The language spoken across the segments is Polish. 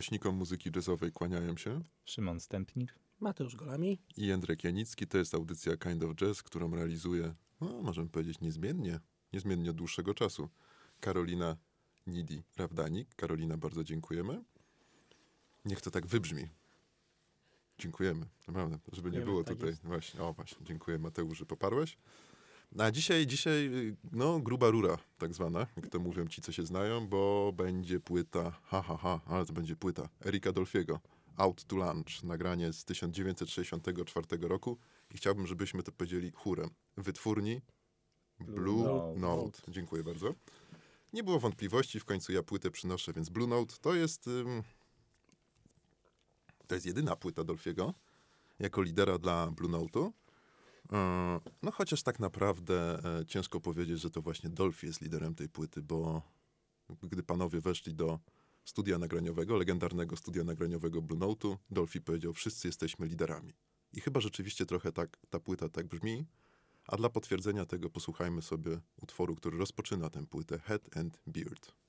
Miłośnikom muzyki jazzowej kłaniają się Szymon Stępnik. Mateusz Golami. i Jędrek Janicki. To jest audycja Kind of Jazz, którą realizuje, no, możemy powiedzieć, niezmiennie, niezmiennie od dłuższego czasu. Karolina Nidi Rawdanik. Karolina, bardzo dziękujemy. Niech to tak wybrzmi. Dziękujemy, naprawdę, żeby nie Dziękujemy, było tak tutaj. jest. Właśnie, o właśnie, dziękuję Mateusz, że poparłeś. A dzisiaj, dzisiaj, y, no, gruba rura, tak zwana, jak to mówią ci, co się znają, bo będzie płyta, ha, ha, ha, ale to będzie płyta Erika Dolfiego, Out to Lunch, nagranie z 1964 roku i chciałbym, żebyśmy to powiedzieli chórem. Wytwórni Blue Note. Note. Dziękuję bardzo. Nie było wątpliwości, w końcu ja płytę przynoszę, więc Blue Note to jest, ym, to jest jedyna płyta Dolfiego jako lidera dla Blue Note'u. E, No chociaż tak naprawdę e, ciężko powiedzieć, że to właśnie Dolphy jest liderem tej płyty, bo gdy panowie weszli do studia nagraniowego, legendarnego studia nagraniowego Blue Note'u, Dolphy powiedział, wszyscy jesteśmy liderami. I chyba rzeczywiście trochę tak ta płyta tak brzmi, a dla potwierdzenia tego posłuchajmy sobie utworu, który rozpoczyna tę płytę, Head and Beard.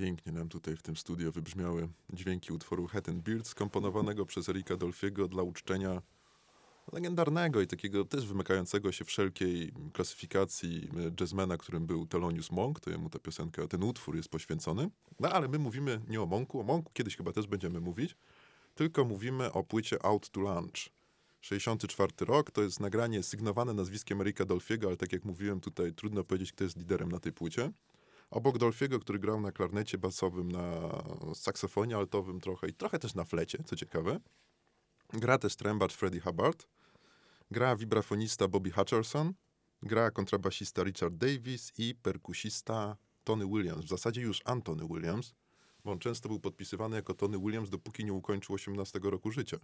Pięknie nam tutaj w tym studio wybrzmiały dźwięki utworu Head and Beard, skomponowanego przez Erika Dolfiego dla uczczenia legendarnego i takiego też wymykającego się wszelkiej klasyfikacji e, jazzmana, którym był Thelonious Monk, to jemu ta piosenka, ten utwór jest poświęcony. No ale my mówimy nie o Monku, o Monku kiedyś chyba też będziemy mówić, tylko mówimy o płycie Out to Lunch. 64 rok, to jest nagranie sygnowane nazwiskiem Erika Dolfiego, ale tak jak mówiłem tutaj, trudno powiedzieć, kto jest liderem na tej płycie. Obok Dolfiego, który grał na klarnecie basowym, na saksofonie altowym trochę i trochę też na flecie, co ciekawe. Gra też trębacz Freddie Hubbard. Gra wibrafonista Bobby Hutcherson. Gra kontrabasista Richard Davis i perkusista Tony Williams. W zasadzie już Antony Williams, bo on często był podpisywany jako Tony Williams, dopóki nie ukończył 18 roku życia.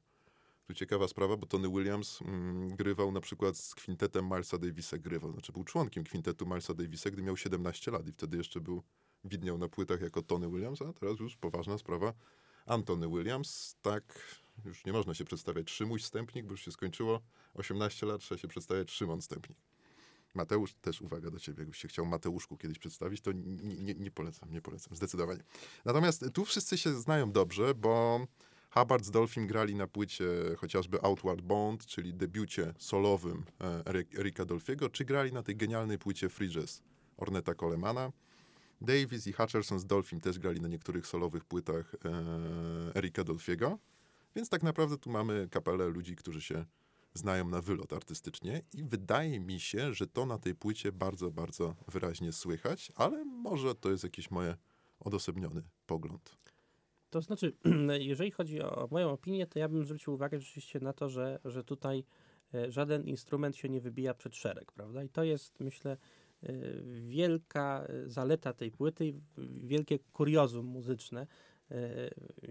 Tu ciekawa sprawa, bo Tony Williams mm, grywał na przykład z kwintetem Milesa Davisa, grywał, znaczy był członkiem kwintetu Milesa Davisa, gdy miał 17 lat i wtedy jeszcze był, widniał na płytach jako Tony Williams, a teraz już poważna sprawa. Antony Williams, tak, już nie można się przedstawiać Szymuś Stępnik, bo już się skończyło 18 lat, trzeba się przedstawiać Szymon Stępnik. Mateusz, też uwaga do ciebie, jakbyś się chciał Mateuszku kiedyś przedstawić, to nie, nie, nie polecam, nie polecam, zdecydowanie. Natomiast tu wszyscy się znają dobrze, bo Hubbard z Dolphin grali na płycie chociażby Outward Bound, czyli debiucie solowym Erika Dolfiego, czy grali na tej genialnej płycie Jazz Orneta Colemana. Davis i Hutcherson z Dolphin też grali na niektórych solowych płytach e, Erika Dolfiego. Więc tak naprawdę tu mamy kapelę ludzi, którzy się znają na wylot artystycznie i wydaje mi się, że to na tej płycie bardzo, bardzo wyraźnie słychać, ale może to jest jakiś moje odosobniony pogląd. To znaczy, jeżeli chodzi o moją opinię, to ja bym zwrócił uwagę rzeczywiście na to, że, że tutaj e, żaden instrument się nie wybija przed szereg, prawda? I to jest, myślę, e, wielka e, zaleta tej płyty, wielkie kuriozum muzyczne,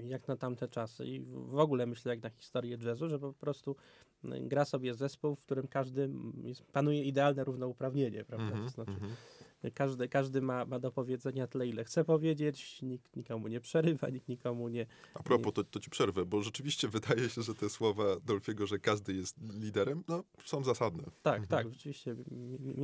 jak na tamte czasy i w ogóle myślę jak na historię jazzu, że po prostu gra sobie zespół, w którym każdy jest, panuje idealne równouprawnienie, prawda? Mm -hmm, to znaczy, mm -hmm każdy, każdy ma, ma do powiedzenia tyle, ile chce powiedzieć, nikt nikomu nie przerywa, nikt nikomu nie... A propos, to, to ci przerwę, bo rzeczywiście wydaje się, że te słowa Dolfiego, że każdy jest liderem, no, są zasadne. Tak, mhm. tak, rzeczywiście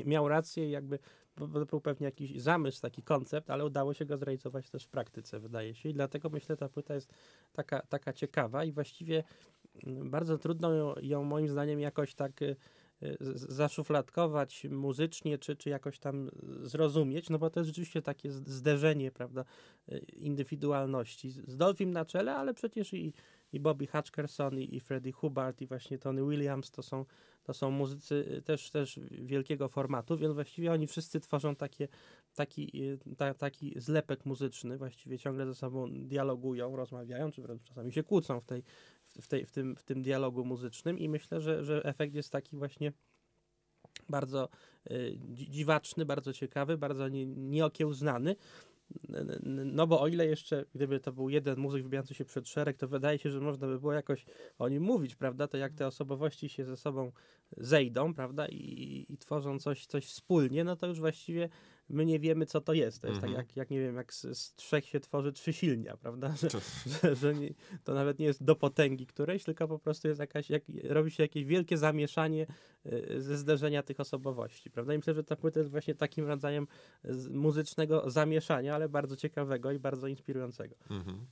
miał rację jakby to był pewnie jakiś zamysł, taki koncept, ale udało się go zrealizować też w praktyce, wydaje się. I dlatego myślę, ta płyta jest taka, taka ciekawa i właściwie mm, bardzo trudno ją, ją moim zdaniem jakoś tak y, zaszufladkować muzycznie, czy, czy jakoś tam zrozumieć, no bo to jest rzeczywiście takie zderzenie, prawda, indywidualności. Z Dolphim na czele, ale przecież i, i Bobby Hutcherson, i, i Freddie Hubbard, i właśnie Tony Williams to są, to są muzycy też, też wielkiego formatu, więc właściwie oni wszyscy tworzą takie, taki, ta, taki zlepek muzyczny, właściwie ciągle ze sobą dialogują, rozmawiają, czy wręcz czasami się kłócą w tej w, tej, w, tym, w tym dialogu muzycznym i myślę, że, że efekt jest taki właśnie bardzo y, dziwaczny, bardzo ciekawy, bardzo nie, nieokiełznany. No bo o ile jeszcze, gdyby to był jeden muzyk wybijający się przed szereg, to wydaje się, że można by było jakoś o nim mówić, prawda? To jak te osobowości się ze sobą zejdą, prawda? I, i tworzą coś, coś wspólnie, no to już właściwie my nie wiemy, co to jest. To jest tak mhm. jak, jak, nie wiem, jak z, z, trzech się tworzy trzy silnia, prawda? Że, że, że nie, to nawet nie jest do potęgi którejś, tylko po prostu jest jakaś, jak, robi się jakieś wielkie zamieszanie y, ze zderzenia tych osobowości, prawda? I myślę, że ta płyta jest właśnie takim rodzajem muzycznego zamieszania, ale bardzo ciekawego i bardzo inspirującego. Mhm.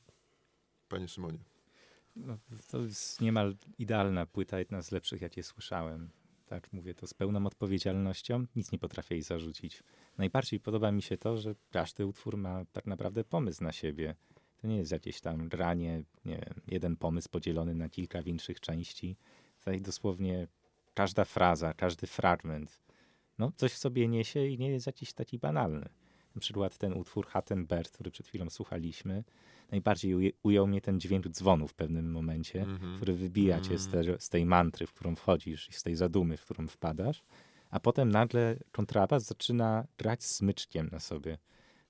Panie Szymonie. No, to jest niemal idealna płyta, jedna z lepszych, jakie słyszałem tak mówię to z pełną odpowiedzialnością, nic nie potrafię jej zarzucić. Najbardziej podoba mi się to, że każdy utwór ma tak naprawdę pomysł na siebie. To nie jest jakieś tam granie, nie wiem, jeden pomysł podzielony na kilka większych części. Tutaj dosłownie każda fraza, każdy fragment, no coś w sobie niesie i nie jest jakiś taki banalny. Na przykład ten utwór Hattenberg, który przed chwilą słuchaliśmy, najbardziej ujął mnie ten dźwięk dzwonu w pewnym momencie, mm -hmm. który wybija cię z, te, z tej mantry, w którą wchodzisz i z tej zadumy, w którą wpadasz, a potem nagle kontrabas zaczyna grać smyczkiem na sobie.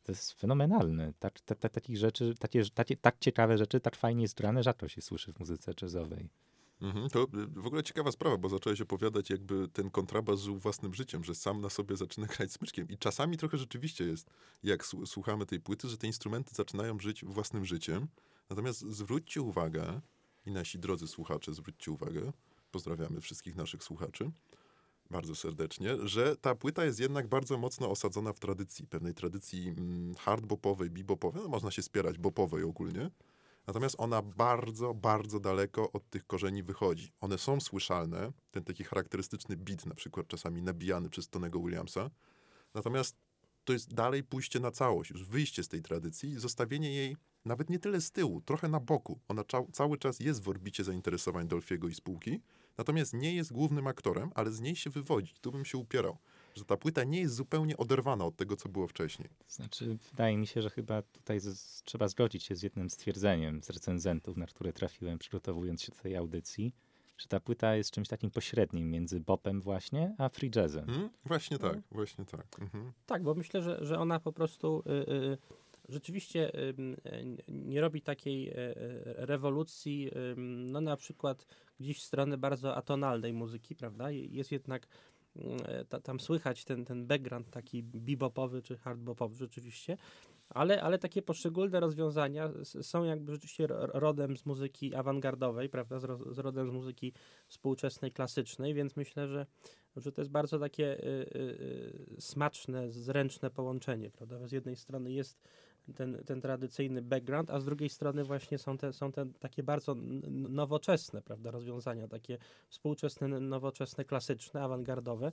To jest fenomenalne. Tak, ta, ta, takich rzeczy, takie, takie, tak ciekawe rzeczy, tak fajnie zgrane, rzadko się słyszy w muzyce jazzowej. Mhm, to y, w ogóle ciekawa sprawa, bo zacząłeś opowiadać, jakby ten kontrabas żył własnym życiem, że sam na sobie zaczyna grać smyczkiem. I czasami trochę rzeczywiście jest, jak słuchamy tej płyty, że te instrumenty zaczynają żyć własnym życiem. Natomiast zwróćcie uwagę, i nasi drodzy słuchacze, zwróćcie uwagę, pozdrawiamy wszystkich naszych słuchaczy, bardzo serdecznie, że ta płyta jest jednak bardzo mocno osadzona w tradycji, pewnej tradycji mm, hardbopowej, bebopowej, no można się spierać, bopowej ogólnie. Natomiast ona bardzo, bardzo daleko od tych korzeni wychodzi. One są słyszalne, ten taki charakterystyczny beat na przykład czasami nabijany przez Tonego Williamsa. Natomiast to jest dalej pójście na całość, już wyjście z tej tradycji zostawienie jej nawet nie tyle z tyłu, trochę na boku. Ona cały czas jest w orbicie zainteresowań Dolfiego i spółki, natomiast nie jest głównym aktorem, ale z niej się wywodzi. Tu bym się upierał, że ta płyta nie jest zupełnie oderwana od tego, co było wcześniej. Znaczy, wydaje mi się, że chyba tutaj z, trzeba zgodzić się z jednym stwierdzeniem z recenzentów, na które trafiłem przygotowując się do tej audycji, że ta płyta jest czymś takim pośrednim między bopem właśnie, a free jazzem. Hmm? Właśnie tak, No. właśnie tak. Mhm. Tak, bo myślę, że, że ona po prostu y, y, rzeczywiście nie robi takiej y, y, rewolucji, no na przykład gdzieś w stronę bardzo atonalnej muzyki, prawda? Jest jednak ta, tam słychać ten, ten background taki bebopowy czy hardbopowy rzeczywiście, ale, ale takie poszczególne rozwiązania są jakby rzeczywiście ro- rodem z muzyki awangardowej, prawda? Z, ro, z rodem z muzyki współczesnej, klasycznej, więc myślę, że że to jest bardzo takie y, y, y, smaczne, zręczne połączenie, prawda? Z jednej strony jest ten, ten tradycyjny background, a z drugiej strony właśnie są te, są te takie bardzo nowoczesne, prawda, rozwiązania, takie współczesne, nowoczesne, klasyczne, awangardowe.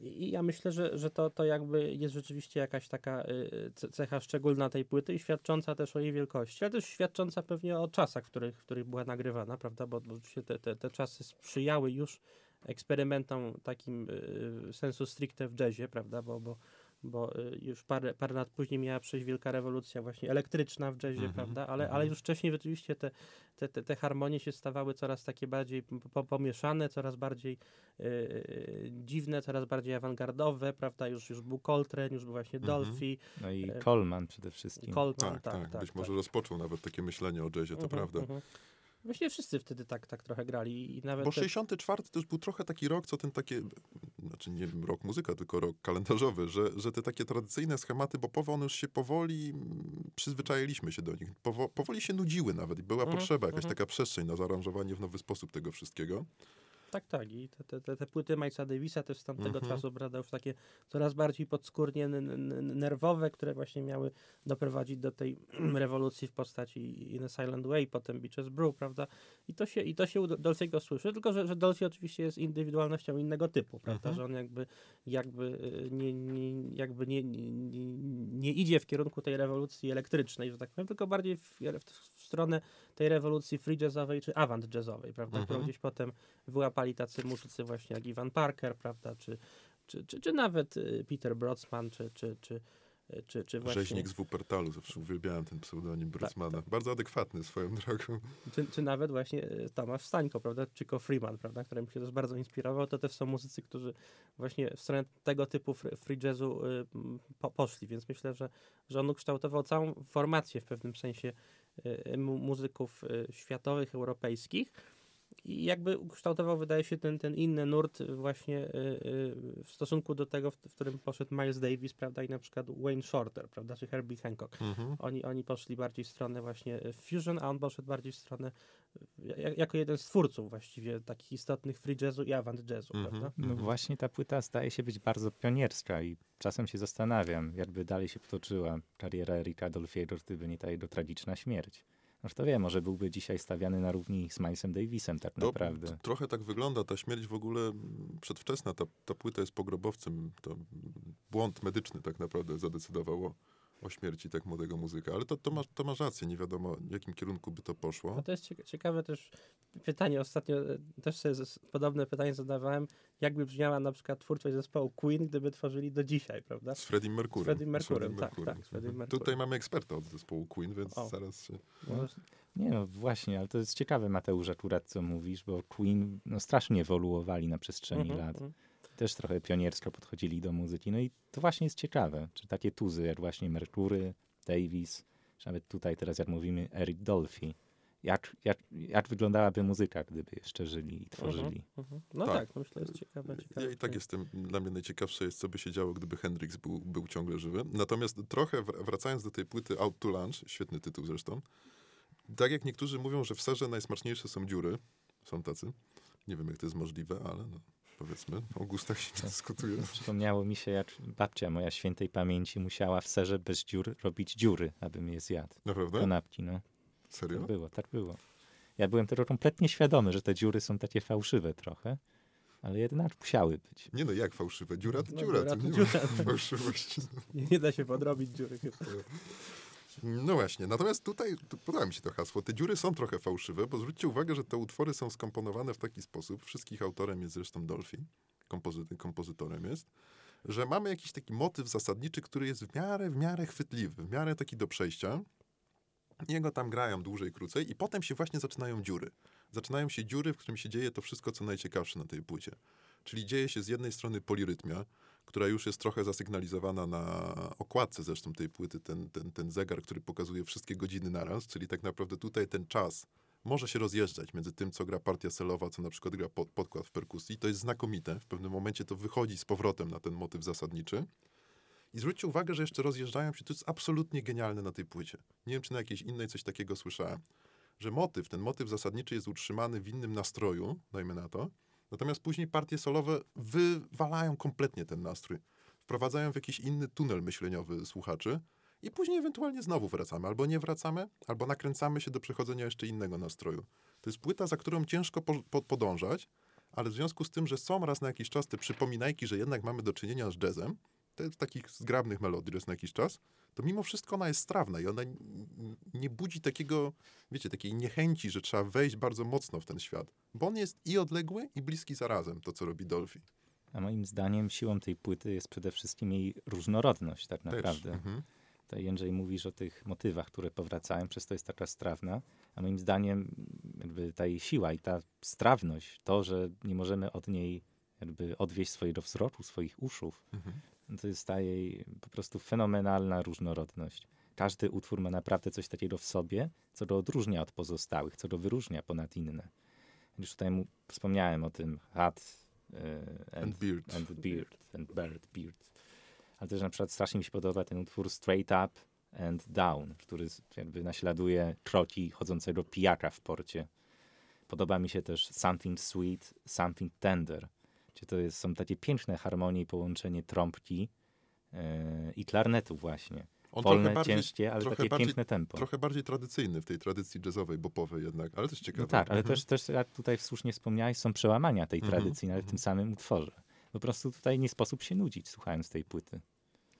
I ja myślę, że, że to, to jakby jest rzeczywiście jakaś taka y, ce- cecha szczególna tej płyty i świadcząca też o jej wielkości, ale też świadcząca pewnie o czasach, w których, w których była nagrywana, prawda? Bo, bo oczywiście te, te, te czasy sprzyjały już eksperymentom takim y, sensu stricte w jazzie, prawda? Bo, bo, bo y, już parę, parę lat później miała przejść wielka rewolucja właśnie elektryczna w jazzie, Mhm, prawda? Ale, mhm. ale już wcześniej rzeczywiście te, te, te, te harmonie się stawały coraz takie bardziej pomieszane, coraz bardziej y, y, dziwne, coraz bardziej awangardowe, prawda? Już, już był Coltrane, już był właśnie Mhm. Dolphy, No i E, Coleman przede wszystkim. Coleman, Tak, tak, tak, Być tak, może tak. rozpoczął nawet takie myślenie o jazzie, to Mhm, prawda. Właściwie wszyscy wtedy tak, tak trochę grali i nawet Bo te, 64 to już był trochę taki rok, co ten takie, znaczy nie rok muzyka, tylko rok kalendarzowy, że, że te takie tradycyjne schematy bopowe, one już się powoli, mm, przyzwyczailiśmy się do nich. Powo, powoli się nudziły nawet i była Mhm, potrzeba, jakaś mhm. taka przestrzeń na zaaranżowanie w nowy sposób tego wszystkiego. Tak, tak. I te, te, te, te płyty Milesa Davisa też z tamtego Mhm. czasu, prawda, już takie coraz bardziej podskórnie nerwowe, które właśnie miały doprowadzić do tej rewolucji w postaci In a Silent Way, potem Beaches Brew, prawda? I to się, i to się u Dolciego słyszy, tylko że, że Dolce oczywiście jest indywidualnością innego typu, prawda? Mhm. Że on jakby, jakby, y, nie, nie, jakby nie, nie, nie, idzie w kierunku tej rewolucji elektrycznej, że tak powiem, tylko bardziej w, w stronę tej rewolucji free jazzowej czy avant jazzowej, prawda? Którą Mhm. gdzieś potem wyłapali tacy muzycy właśnie jak Ivan Parker, prawda, czy, czy, czy, czy nawet y, Peter Brodsman, czy, czy, czy, czy, czy właśnie, Rzeźnik z Wuppertalu, zawsze uwielbiałem ten pseudonim Brucmana. Bardzo adekwatny swoją drogą. czy, czy nawet właśnie y, Tomasz Stańko, prawda, Chico Freeman, prawda, którym się też bardzo inspirował, to też są muzycy, którzy właśnie w stronę tego typu free, jazzu y, po, poszli, więc myślę, że, że on ukształtował całą formację w pewnym sensie muzyków y, światowych, europejskich, i jakby ukształtował, wydaje się, ten, ten inny nurt właśnie y, w stosunku do tego, w, którym poszedł Miles Davis, prawda, i na przykład Wayne Shorter, prawda, czy Herbie Hancock. Mhm. Oni, oni poszli bardziej w stronę właśnie fusion, a on poszedł bardziej w stronę jako jeden z twórców właściwie takich istotnych free jazzu i avant jazzu, Mhm. prawda? No Mhm. właśnie ta płyta zdaje się być bardzo pionierska i czasem się zastanawiam, jakby dalej się potoczyła kariera Erika Dolfiego, gdyby nie ta jego tragiczna śmierć. No to wiem, może byłby dzisiaj stawiany na równi z Milesem Davisem tak To naprawdę. t- trochę tak wygląda. Ta śmierć w ogóle mm, przedwczesna, ta, ta płyta jest pogrobowcem. To mm, błąd medyczny tak naprawdę zadecydował o, o śmierci tak młodego muzyka. Ale to, to, masz, to masz rację, nie wiadomo w jakim kierunku by to poszło. No to jest cieka- ciekawe też pytanie. Ostatnio e, też sobie podobne pytanie zadawałem. Jakby brzmiała na przykład twórczość zespołu Queen, gdyby tworzyli do dzisiaj, prawda? Z Freddie Mercurym. Z Freddie Freddie tak, tak, z Freddie Mhm. Mercurym. Tutaj mamy eksperta od zespołu Queen, więc O. zaraz się... No, Nie no, właśnie, ale to jest ciekawe Mateusz akurat co mówisz, bo Queen no, strasznie ewoluowali na przestrzeni mhm, lat. Też trochę pioniersko podchodzili do muzyki. No i to właśnie jest ciekawe, czy takie tuzy jak właśnie Mercury, Davis, czy nawet tutaj teraz jak mówimy Eric Dolphy. Jak, jak, jak wyglądałaby muzyka, gdyby jeszcze żyli i tworzyli? Mhm. No Tak. tak, myślę, że jest ciekawe. ciekawe Ja i tak jestem, dla mnie najciekawsze jest, co by się działo, gdyby Hendrix był, był ciągle żywy. Natomiast trochę wr- wracając do tej płyty Out to Lunch, świetny tytuł zresztą, tak jak niektórzy mówią, że w serze najsmaczniejsze są dziury, są tacy, nie wiem jak to jest możliwe, ale no. Powiedzmy. O gustach się nie dyskutuje. Przypomniało mi się, jak babcia moja świętej pamięci musiała w serze bez dziur robić dziury, abym je zjadł. Naprawdę? Kanapki, no. Serio? Tak było, tak było. Ja byłem tego kompletnie świadomy, że te dziury są takie fałszywe trochę, ale jednak musiały być. Nie no, jak fałszywe? Dziura to No, dziura, dziura to nie dziura. ma fałszywości. Nie, nie da się podrobić dziury chyba. No właśnie, natomiast tutaj tu podoba mi się to hasło. Te dziury są trochę fałszywe, bo zwróćcie uwagę, że te utwory są skomponowane w taki sposób, wszystkich autorem jest zresztą Dolphy, kompozy- kompozytorem jest, że mamy jakiś taki motyw zasadniczy, który jest w miarę, w miarę chwytliwy, w miarę taki do przejścia. Jego tam grają dłużej, krócej i potem się właśnie zaczynają dziury. Zaczynają się dziury, w którym się dzieje to wszystko, co najciekawsze na tej płycie. Czyli dzieje się z jednej strony polirytmia, która już jest trochę zasygnalizowana na okładce zresztą tej płyty, ten, ten, ten zegar, który pokazuje wszystkie godziny naraz, czyli tak naprawdę tutaj ten czas może się rozjeżdżać między tym, co gra partia celowa, co na przykład gra pod, podkład w perkusji. To jest znakomite. W pewnym momencie to wychodzi z powrotem na ten motyw zasadniczy. I zwróćcie uwagę, że jeszcze rozjeżdżają się, to jest absolutnie genialne na tej płycie. Nie wiem, czy na jakiejś innej coś takiego słyszałem. Że motyw, ten motyw zasadniczy jest utrzymany w innym nastroju, dajmy na to, natomiast później partie solowe wywalają kompletnie ten nastrój. Wprowadzają w jakiś inny tunel myśleniowy słuchaczy i później ewentualnie znowu wracamy. Albo nie wracamy, albo nakręcamy się do przechodzenia jeszcze innego nastroju. To jest płyta, za którą ciężko po, po, podążać, ale w związku z tym, że są raz na jakiś czas te przypominajki, że jednak mamy do czynienia z jazzem, te takich zgrabnych melodii raz na jakiś czas, to mimo wszystko ona jest strawna i ona nie budzi takiego, wiecie, takiej niechęci, że trzeba wejść bardzo mocno w ten świat. Bo on jest i odległy, i bliski zarazem, to co robi Dolphy. A moim zdaniem siłą tej płyty jest przede wszystkim jej różnorodność tak naprawdę. Mhm. Tutaj Jędrzej mówisz o tych motywach, które powracają, przez to jest taka strawna, a moim zdaniem jakby ta jej siła i ta strawność, to, że nie możemy od niej jakby odwieść swojego wzroku, swoich uszów, Mhm. To jest ta jej po prostu fenomenalna różnorodność. Każdy utwór ma naprawdę coś takiego w sobie, co go odróżnia od pozostałych, co go wyróżnia ponad inne. Już tutaj mu wspomniałem o tym Hat e, And Beard. and Beard, and Bird, Beard. Ale też na przykład strasznie mi się podoba ten utwór Straight Up and Down, który jakby naśladuje kroki chodzącego pijaka w porcie. Podoba mi się też Something Sweet, Something Tender, gdzie to jest, są takie piękne harmonie i połączenie trąbki e, i klarnetu właśnie. On Wolne, bardziej, ciężkie, ale takie bardziej- piękne tempo. trochę bardziej tradycyjny w tej tradycji jazzowej, bopowej jednak, ale też ciekawe. No tak, ale Mhm. też, też, jak tutaj słusznie wspomniałeś, są przełamania tej Mhm, tradycji, nawet w tym mhm. samym utworze. Po prostu tutaj nie sposób się nudzić słuchając tej płyty.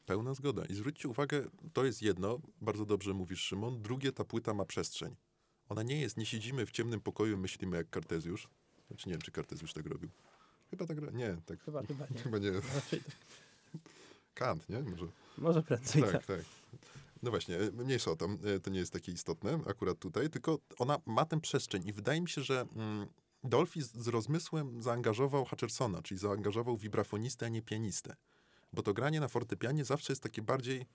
Pełna zgoda. I zwróćcie uwagę, to jest jedno, bardzo dobrze mówisz Szymon. Drugie, ta płyta ma przestrzeń. Ona nie jest, nie siedzimy w ciemnym pokoju, myślimy jak Kartezjusz. Znaczy nie wiem, czy Kartezjusz tak robił. Chyba tak, nie, tak, Chyba, chyba nie. chyba nie. Tak. Kant, nie? Może. Może prędzej tak. Tak, tak. No właśnie, mniejsza o to, e, to nie jest takie istotne akurat tutaj, tylko ona ma tę przestrzeń i wydaje mi się, że mm, Dolphy z, z rozmysłem zaangażował Hutchersona, czyli zaangażował wibrafonistę, a nie pianistę. Bo to granie na fortepianie zawsze jest takie bardziej,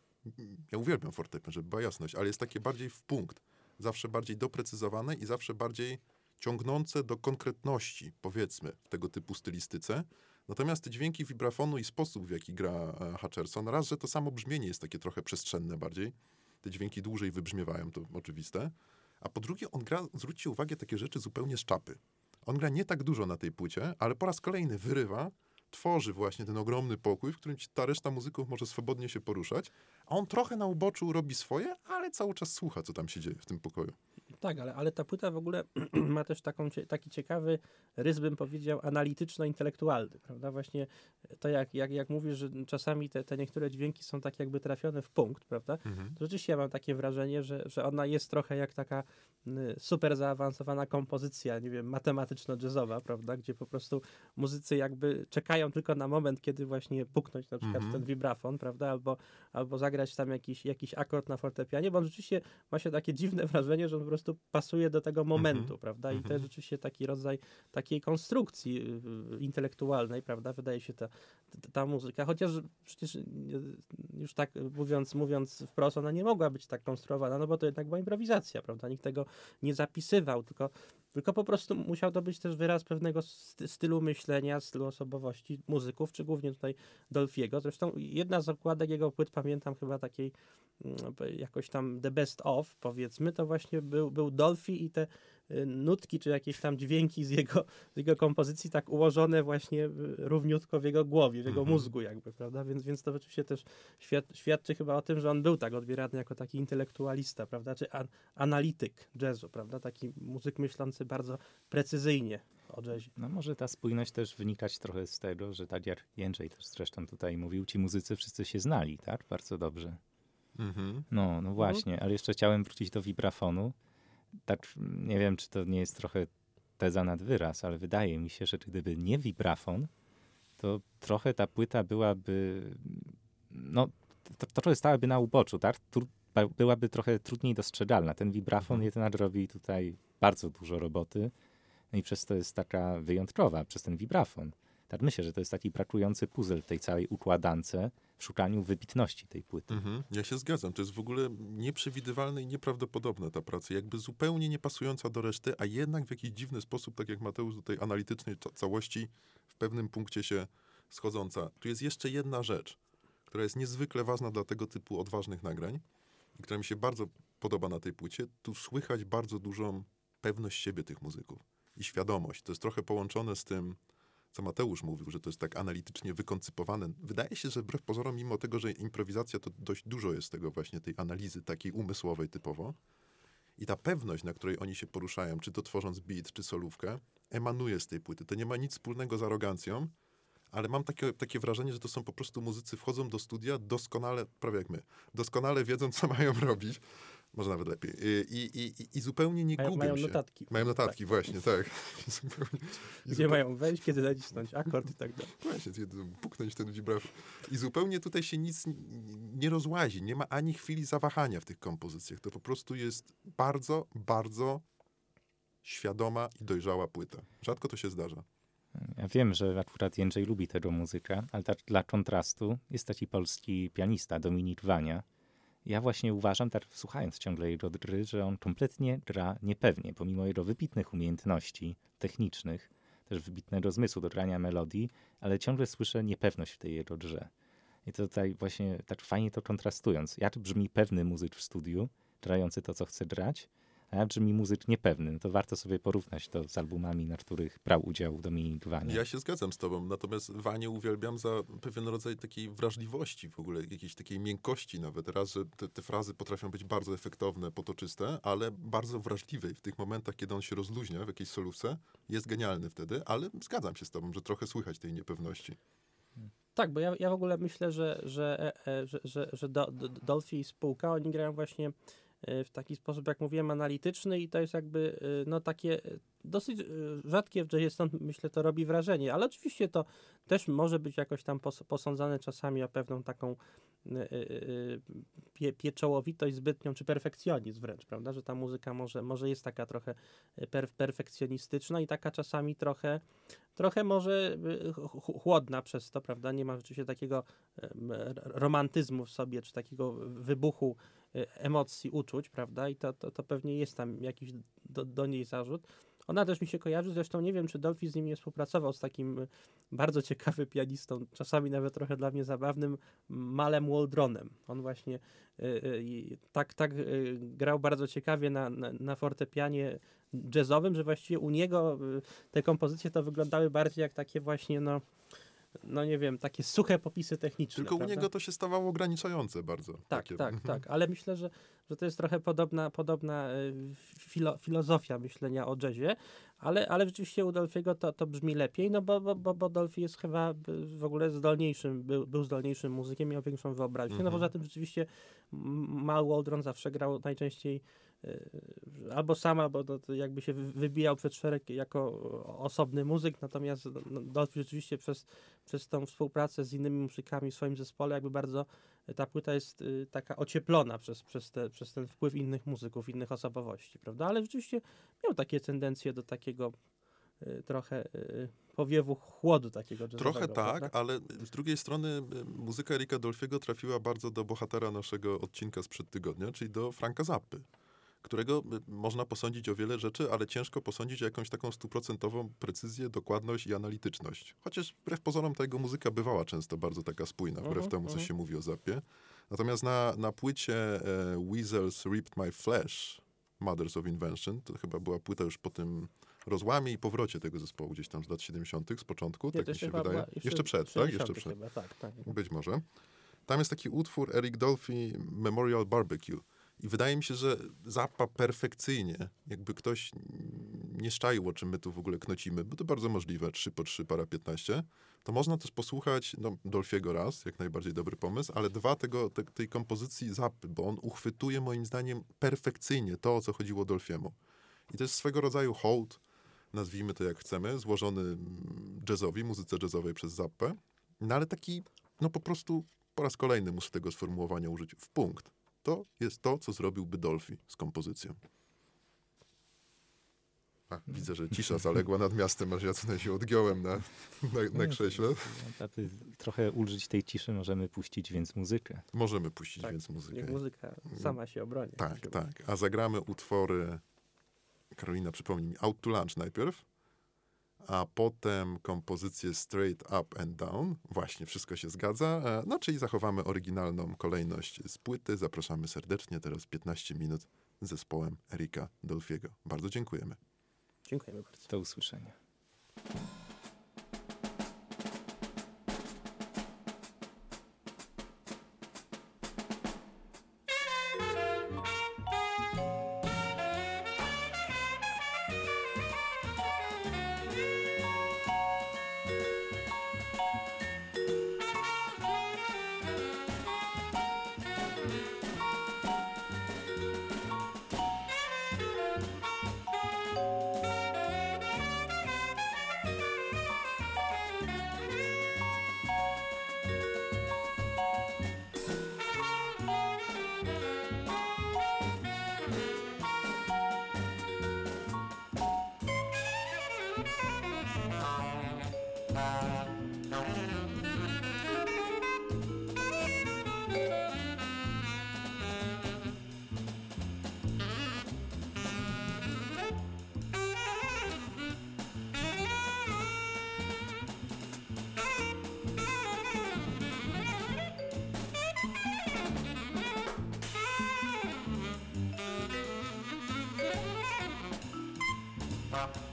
ja uwielbiam fortepian, żeby była jasność, ale jest takie bardziej w punkt, zawsze bardziej doprecyzowane i zawsze bardziej ciągnące do konkretności, powiedzmy, w tego typu stylistyce. Natomiast dźwięki wibrafonu i sposób, w jaki gra e, Hutcherson, raz, że to samo brzmienie jest takie trochę przestrzenne bardziej. Te dźwięki dłużej wybrzmiewają, to oczywiste. A po drugie, on gra, zwróćcie uwagę, takie rzeczy zupełnie z czapy. On gra nie tak dużo na tej płycie, ale po raz kolejny wyrywa, tworzy właśnie ten ogromny pokój, w którym ta reszta muzyków może swobodnie się poruszać, a on trochę na uboczu robi swoje, ale cały czas słucha, co tam się dzieje w tym pokoju. Tak, ale, ale ta płyta w ogóle ma też taką, taki ciekawy rys, bym powiedział, analityczno-intelektualny, prawda? Właśnie to, jak, jak, jak mówisz, że czasami te, te niektóre dźwięki są tak jakby trafione w punkt, prawda? Mhm. To rzeczywiście ja mam takie wrażenie, że, że ona jest trochę jak taka y, super zaawansowana kompozycja, nie wiem, matematyczno-jazzowa, prawda? Gdzie po prostu muzycy jakby czekają tylko na moment, kiedy właśnie puknąć na przykład Mhm. ten wibrafon, prawda? Albo, albo zagrać tam jakiś, jakiś akord na fortepianie, bo on rzeczywiście ma się takie dziwne wrażenie, że on po prostu pasuje do tego momentu, prawda? I to Mhm. jest rzeczywiście taki rodzaj takiej konstrukcji y, y, intelektualnej, prawda? Wydaje się ta, ta, ta muzyka, chociaż przecież y, już tak mówiąc, mówiąc wprost, ona nie mogła być tak konstruowana, no bo to jednak była improwizacja, prawda? Nikt tego nie zapisywał, tylko, tylko po prostu musiał to być też wyraz pewnego sty- stylu myślenia, stylu osobowości muzyków, czy głównie tutaj Dolfiego. Zresztą jedna z okładek jego płyt, pamiętam chyba takiej mm, jakoś tam the best of, powiedzmy, to właśnie był, był Dolphy i te nutki, czy jakieś tam dźwięki z jego, z jego kompozycji tak ułożone właśnie y, równiutko w jego głowie, w jego Mhm. mózgu jakby, prawda? Więc, więc to oczywiście też świad świadczy chyba o tym, że on był tak odbierany jako taki intelektualista, prawda? Czy an analityk jazzu, prawda? Taki muzyk myślący bardzo precyzyjnie o jazzie. No może ta spójność też wynikać trochę z tego, że tak jak Jędrzej też zresztą tutaj mówił, ci muzycy wszyscy się znali, tak? Bardzo dobrze. Mhm. No, no właśnie, ale jeszcze chciałem wrócić do vibrafonu. Tak, nie wiem, czy to nie jest trochę teza nad wyraz, ale wydaje mi się, że gdyby nie vibrafon, to trochę ta płyta byłaby, no, trochę stałaby na uboczu, tak? Byłaby trochę trudniej dostrzegalna. Ten vibrafon Mhm. jednak robi tutaj bardzo dużo roboty i przez to jest taka wyjątkowa, przez ten vibrafon. Tak myślę, że to jest taki brakujący puzzle w tej całej układance w szukaniu wybitności tej płyty. Mhm. Ja się zgadzam. To jest w ogóle nieprzewidywalne i nieprawdopodobne ta praca. Jakby zupełnie nie pasująca do reszty, a jednak w jakiś dziwny sposób, tak jak Mateusz do tej analitycznej ca- całości, w pewnym punkcie się schodząca. Tu jest jeszcze jedna rzecz, która jest niezwykle ważna dla tego typu odważnych nagrań i która mi się bardzo podoba na tej płycie. Tu słychać bardzo dużą pewność siebie tych muzyków i świadomość. To jest trochę połączone z tym, co Mateusz mówił, że to jest tak analitycznie wykoncypowane. Wydaje się, że wbrew pozorom, mimo tego, że improwizacja to dość dużo jest tego właśnie, tej analizy takiej umysłowej typowo. I ta pewność, na której oni się poruszają, czy to tworząc beat, czy solówkę, emanuje z tej płyty. To nie ma nic wspólnego z arogancją, ale mam takie, takie wrażenie, że to są po prostu muzycy, wchodzą do studia doskonale, prawie jak my, doskonale wiedzą, co mają robić. Może nawet lepiej. I, i, i, i zupełnie nie Mają, gubią mają się. notatki. Mają notatki, właśnie, tak. zupełnie, i Gdzie mają wejść, kiedy nacisnąć akord i tak dalej. Właśnie, kiedy puknąć ten wibrafor. I zupełnie tutaj się nic nie rozłazi. Nie ma ani chwili zawahania w tych kompozycjach. To po prostu jest bardzo, bardzo świadoma i dojrzała płyta. Rzadko to się zdarza. Ja wiem, że akurat Jędrzej lubi tego muzyka, ale tak dla kontrastu jest taki polski pianista Dominik Wania. Ja właśnie uważam, tak słuchając ciągle jego gry, że on kompletnie gra niepewnie, pomimo jego wybitnych umiejętności technicznych, też wybitnego zmysłu do grania melodii, ale ciągle słyszę niepewność w tej jego grze. I to tutaj właśnie tak fajnie to kontrastując. Jak brzmi pewny muzyk w studiu, grający to, co chce grać, a brzmi muzyk niepewny. No to warto sobie porównać to z albumami, na których brał udział Dominik Wania. Ja się zgadzam z tobą, natomiast Wanie uwielbiam za pewien rodzaj takiej wrażliwości w ogóle, jakiejś takiej miękkości nawet. Raz, że te, te frazy potrafią być bardzo efektowne, potoczyste, ale bardzo wrażliwe i w tych momentach, kiedy on się rozluźnia w jakiejś solówce, jest genialny wtedy, ale zgadzam się z tobą, że trochę słychać tej niepewności. Tak, bo ja, ja w ogóle myślę, że, że, e, e, że, że, że Do- Do- Dolphy i spółka, oni grają właśnie w taki sposób, jak mówiłem, analityczny i to jest jakby e, no takie e, dosyć e, rzadkie w jazzie, stąd myślę to robi wrażenie, ale oczywiście to też może być jakoś tam pos, posądzane czasami o pewną taką e, e, e, pie, pieczołowitość zbytnią, czy perfekcjonizm wręcz, prawda, że ta muzyka może, może jest taka trochę e, per, perfekcjonistyczna i taka czasami trochę trochę może ch- ch- chłodna przez to, prawda? Nie ma rzeczywiście takiego romantyzmu w sobie, czy takiego wybuchu emocji, uczuć, prawda? I to, to, to pewnie jest tam jakiś do, do niej zarzut. Ona też mi się kojarzy, zresztą nie wiem, czy Dolphy z nim nie współpracował z takim y, bardzo ciekawym pianistą, czasami nawet trochę dla mnie zabawnym, Malem Waldronem. On właśnie y, y, tak, tak y, grał bardzo ciekawie na, na, na fortepianie jazzowym, że właściwie u niego y, te kompozycje to wyglądały bardziej jak takie właśnie, no, no nie wiem, takie suche popisy techniczne. Tylko u prawda? niego to się stawało ograniczające bardzo. Tak, takie. tak, Mhm. tak, ale myślę, że, że to jest trochę podobna, podobna y, filo, filozofia myślenia o jazzie, ale, ale rzeczywiście u Dolfiego to, to brzmi lepiej, no bo, bo, bo, Dolphy jest chyba w ogóle zdolniejszym, był, był zdolniejszym muzykiem, miał większą wyobraźnię, no Mhm. poza tym rzeczywiście Mal Waldron zawsze grał najczęściej albo sam, albo to, to jakby się wy- wybijał przed szereg jako osobny muzyk, natomiast no, Dolphy rzeczywiście przez, przez tą współpracę z innymi muzykami w swoim zespole jakby bardzo ta płyta jest y, taka ocieplona przez, przez, te, przez ten wpływ innych muzyków, innych osobowości, prawda? Ale rzeczywiście miał takie tendencje do takiego y, trochę y, powiewu chłodu takiego jazzowego, Trochę tak, prawda? ale z drugiej strony y, muzyka Erika Dolfiego trafiła bardzo do bohatera naszego odcinka sprzed tygodnia, czyli do Franka Zappy, którego y, można posądzić o wiele rzeczy, ale ciężko posądzić o jakąś taką stuprocentową precyzję, dokładność i analityczność. Chociaż wbrew pozorom ta jego muzyka bywała często bardzo taka spójna, wbrew Mhm, temu, co mhm. się mówi o Zappie. Natomiast na, na płycie e, Weasels Ripped My Flesh Mothers of Invention. To chyba była płyta już po tym rozłamie i powrocie tego zespołu gdzieś tam z lat 70. z początku, tak to mi się wydaje. była Jeszcze, przed, tak? Jeszcze 60 przed. Chyba, tak, tak. Być może. Tam jest taki utwór Eric Dolphy Memorial Barbecue. I wydaje mi się, że Zappa perfekcyjnie, jakby ktoś nie szczaił, o czym my tu w ogóle knocimy, bo to bardzo możliwe, 3 po 3, para 15, to można też posłuchać no, Dolfiego raz, jak najbardziej dobry pomysł, ale dwa tego, te, tej kompozycji Zappy, bo on uchwytuje moim zdaniem perfekcyjnie to, o co chodziło Dolfiemu. I to jest swego rodzaju hołd, nazwijmy to jak chcemy, złożony mm, jazzowi, muzyce jazzowej przez Zappę, no ale taki, no po prostu po raz kolejny muszę tego sformułowania użyć w punkt. To jest to, co zrobiłby Dolphy z kompozycją. A, widzę, że cisza zaległa nad miastem, aż ja tutaj się odgiąłem na, na, na krześle. Aby trochę ulżyć tej ciszy możemy puścić więc muzykę. Możemy puścić Tak, więc muzykę. Niech muzyka sama się obroni. Tak, Się tak. A zagramy utwory, Karolina przypomnij mi, Out to Lunch najpierw, a potem kompozycję Straight Up and Down. Właśnie, wszystko się zgadza. E, No, czyli zachowamy oryginalną kolejność z płyty. Zapraszamy serdecznie. Teraz 15 minut z zespołem Erika Dolfiego. Bardzo dziękujemy. Dziękujemy bardzo. Do usłyszenia. 감사합니다.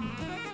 Bye.